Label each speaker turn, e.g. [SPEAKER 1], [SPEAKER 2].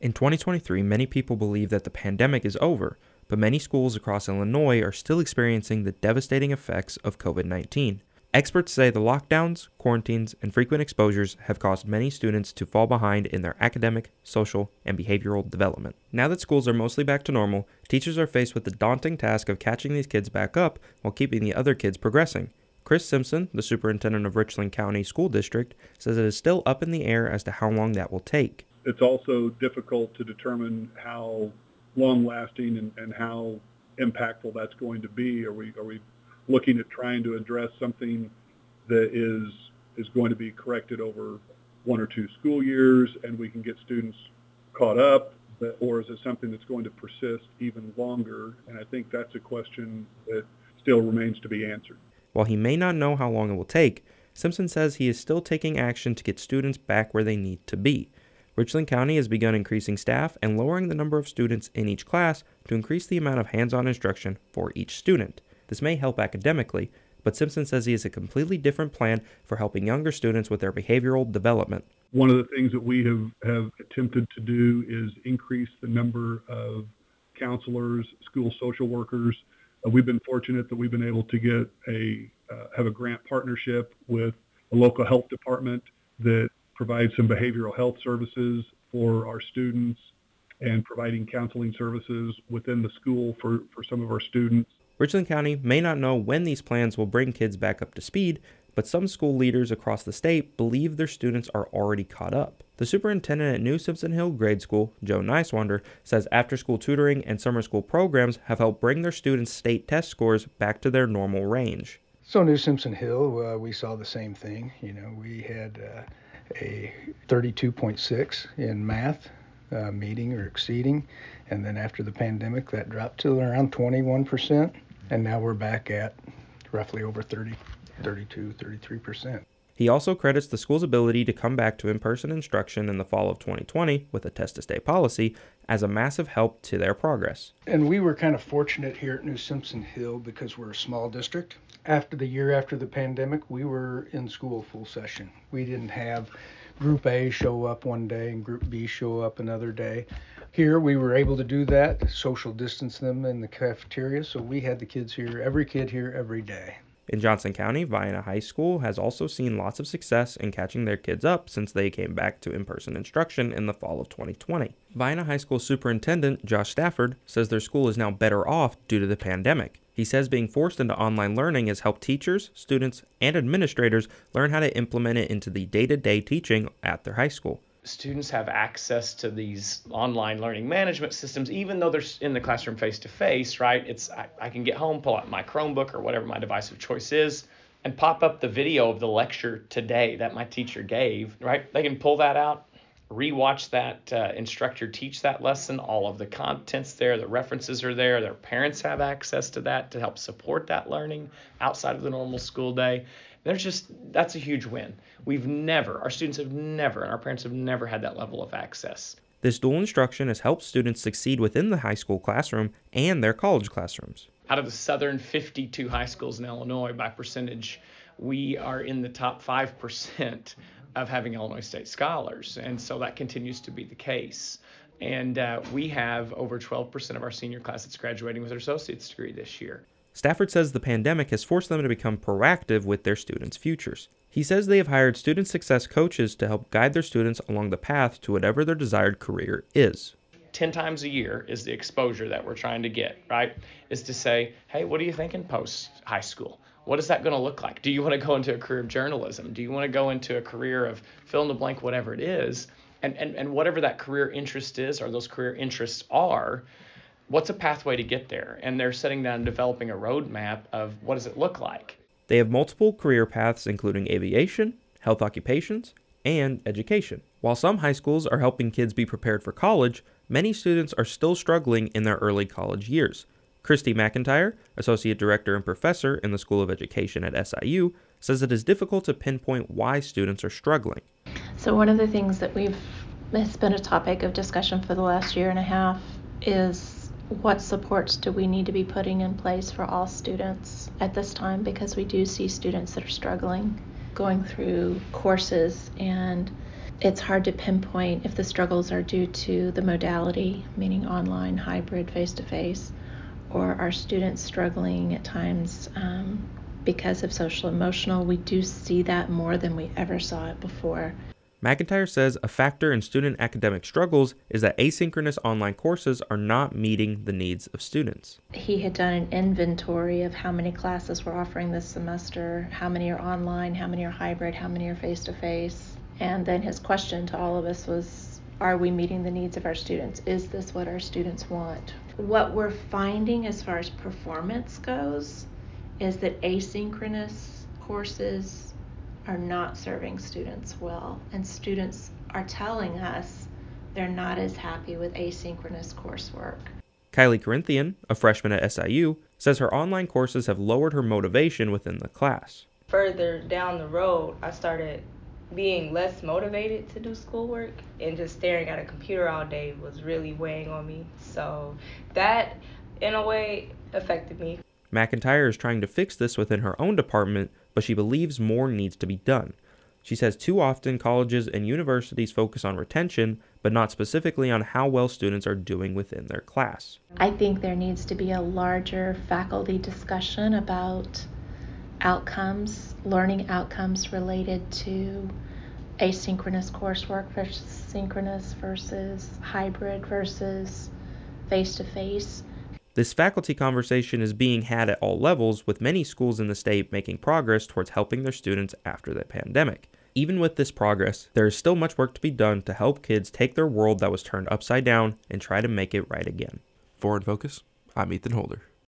[SPEAKER 1] In 2023, many people believe that the pandemic is over, but many schools across Illinois are still experiencing the devastating effects of COVID 19. Experts say the lockdowns, quarantines, and frequent exposures have caused many students to fall behind in their academic, social, and behavioral development. Now that schools are mostly back to normal, teachers are faced with the daunting task of catching these kids back up while keeping the other kids progressing. Chris Simpson, the superintendent of Richland County School District, says it is still up in the air as to how long that will take.
[SPEAKER 2] It's also difficult to determine how long lasting and, and how impactful that's going to be. Are we, are we looking at trying to address something that is is going to be corrected over one or two school years and we can get students caught up but, or is it something that's going to persist even longer and I think that's a question that still remains to be answered.
[SPEAKER 1] While he may not know how long it will take, Simpson says he is still taking action to get students back where they need to be. Richland County has begun increasing staff and lowering the number of students in each class to increase the amount of hands on instruction for each student. This may help academically, but Simpson says he has a completely different plan for helping younger students with their behavioral development.
[SPEAKER 2] One of the things that we have, have attempted to do is increase the number of counselors, school social workers. Uh, we've been fortunate that we've been able to get a uh, have a grant partnership with a local health department that provides some behavioral health services for our students and providing counseling services within the school for, for some of our students.
[SPEAKER 1] Richland County may not know when these plans will bring kids back up to speed, but some school leaders across the state believe their students are already caught up. The superintendent at New Simpson Hill Grade School, Joe Nicewander, says after school tutoring and summer school programs have helped bring their students' state test scores back to their normal range.
[SPEAKER 3] So, New Simpson Hill, uh, we saw the same thing. You know, we had uh, a 32.6 in math, uh, meeting or exceeding. And then after the pandemic, that dropped to around 21% and now we're back at roughly over 30, 32, 33 percent.
[SPEAKER 1] He also credits the school's ability to come back to in person instruction in the fall of 2020 with a test to stay policy as a massive help to their progress.
[SPEAKER 3] And we were kind of fortunate here at New Simpson Hill because we're a small district. After the year after the pandemic, we were in school full session. We didn't have Group A show up one day and Group B show up another day. Here we were able to do that, social distance them in the cafeteria, so we had the kids here, every kid here every day.
[SPEAKER 1] In Johnson County, Vienna High School has also seen lots of success in catching their kids up since they came back to in person instruction in the fall of 2020. Vienna High School Superintendent Josh Stafford says their school is now better off due to the pandemic. He says being forced into online learning has helped teachers, students, and administrators learn how to implement it into the day to day teaching at their high school
[SPEAKER 4] students have access to these online learning management systems, even though they're in the classroom face to face, right? It's I, I, can get home, pull out my Chromebook or whatever my device of choice is, and pop up the video of the lecture today that my teacher gave, right? They can pull that out, rewatch that uh, instructor teach that lesson. All of the contents there, the references are there. Their parents have access to that to help support that learning outside of the normal school day. There's just that's a huge win. We've never, our students have never, and our parents have never had that level of access.
[SPEAKER 1] This dual instruction has helped students succeed within the high school classroom and their college classrooms.
[SPEAKER 4] Out of the southern 52 high schools in Illinois, by percentage, we are in the top 5% of having Illinois State scholars. And so that continues to be the case. And uh, we have over 12% of our senior class that's graduating with their associate's degree this year.
[SPEAKER 1] Stafford says the pandemic has forced them to become proactive with their students' futures. He says they have hired student success coaches to help guide their students along the path to whatever their desired career is.
[SPEAKER 4] 10 times a year is the exposure that we're trying to get, right? Is to say, hey, what are you thinking post high school? What is that going to look like? Do you want to go into a career of journalism? Do you want to go into a career of fill in the blank, whatever it is? And, and, and whatever that career interest is or those career interests are, what's a pathway to get there? And they're setting down and developing a roadmap of what does it look like.
[SPEAKER 1] They have multiple career paths, including aviation, health occupations, and education. While some high schools are helping kids be prepared for college, many students are still struggling in their early college years. Christy McIntyre, Associate Director and Professor in the School of Education at SIU, says it is difficult to pinpoint why students are struggling.
[SPEAKER 5] So, one of the things that we've, it's been a topic of discussion for the last year and a half is what supports do we need to be putting in place for all students at this time because we do see students that are struggling going through courses and it's hard to pinpoint if the struggles are due to the modality, meaning online, hybrid, face to face, or are students struggling at times um, because of social emotional. We do see that more than we ever saw it before.
[SPEAKER 1] McIntyre says a factor in student academic struggles is that asynchronous online courses are not meeting the needs of students.
[SPEAKER 5] He had done an inventory of how many classes we're offering this semester, how many are online, how many are hybrid, how many are face to face. And then his question to all of us was Are we meeting the needs of our students? Is this what our students want? What we're finding as far as performance goes is that asynchronous courses are not serving students well, and students are telling us they're not as happy with asynchronous coursework.
[SPEAKER 1] Kylie Corinthian, a freshman at SIU, says her online courses have lowered her motivation within the class.
[SPEAKER 6] Further down the road, I started being less motivated to do schoolwork and just staring at a computer all day was really weighing on me. So that, in a way, affected me.
[SPEAKER 1] McIntyre is trying to fix this within her own department but she believes more needs to be done. She says too often colleges and universities focus on retention, but not specifically on how well students are doing within their class.
[SPEAKER 5] I think there needs to be a larger faculty discussion about outcomes, learning outcomes related to asynchronous coursework versus synchronous versus hybrid versus face to face.
[SPEAKER 1] This faculty conversation is being had at all levels, with many schools in the state making progress towards helping their students after the pandemic. Even with this progress, there is still much work to be done to help kids take their world that was turned upside down and try to make it right again. For In Focus, I'm Ethan Holder.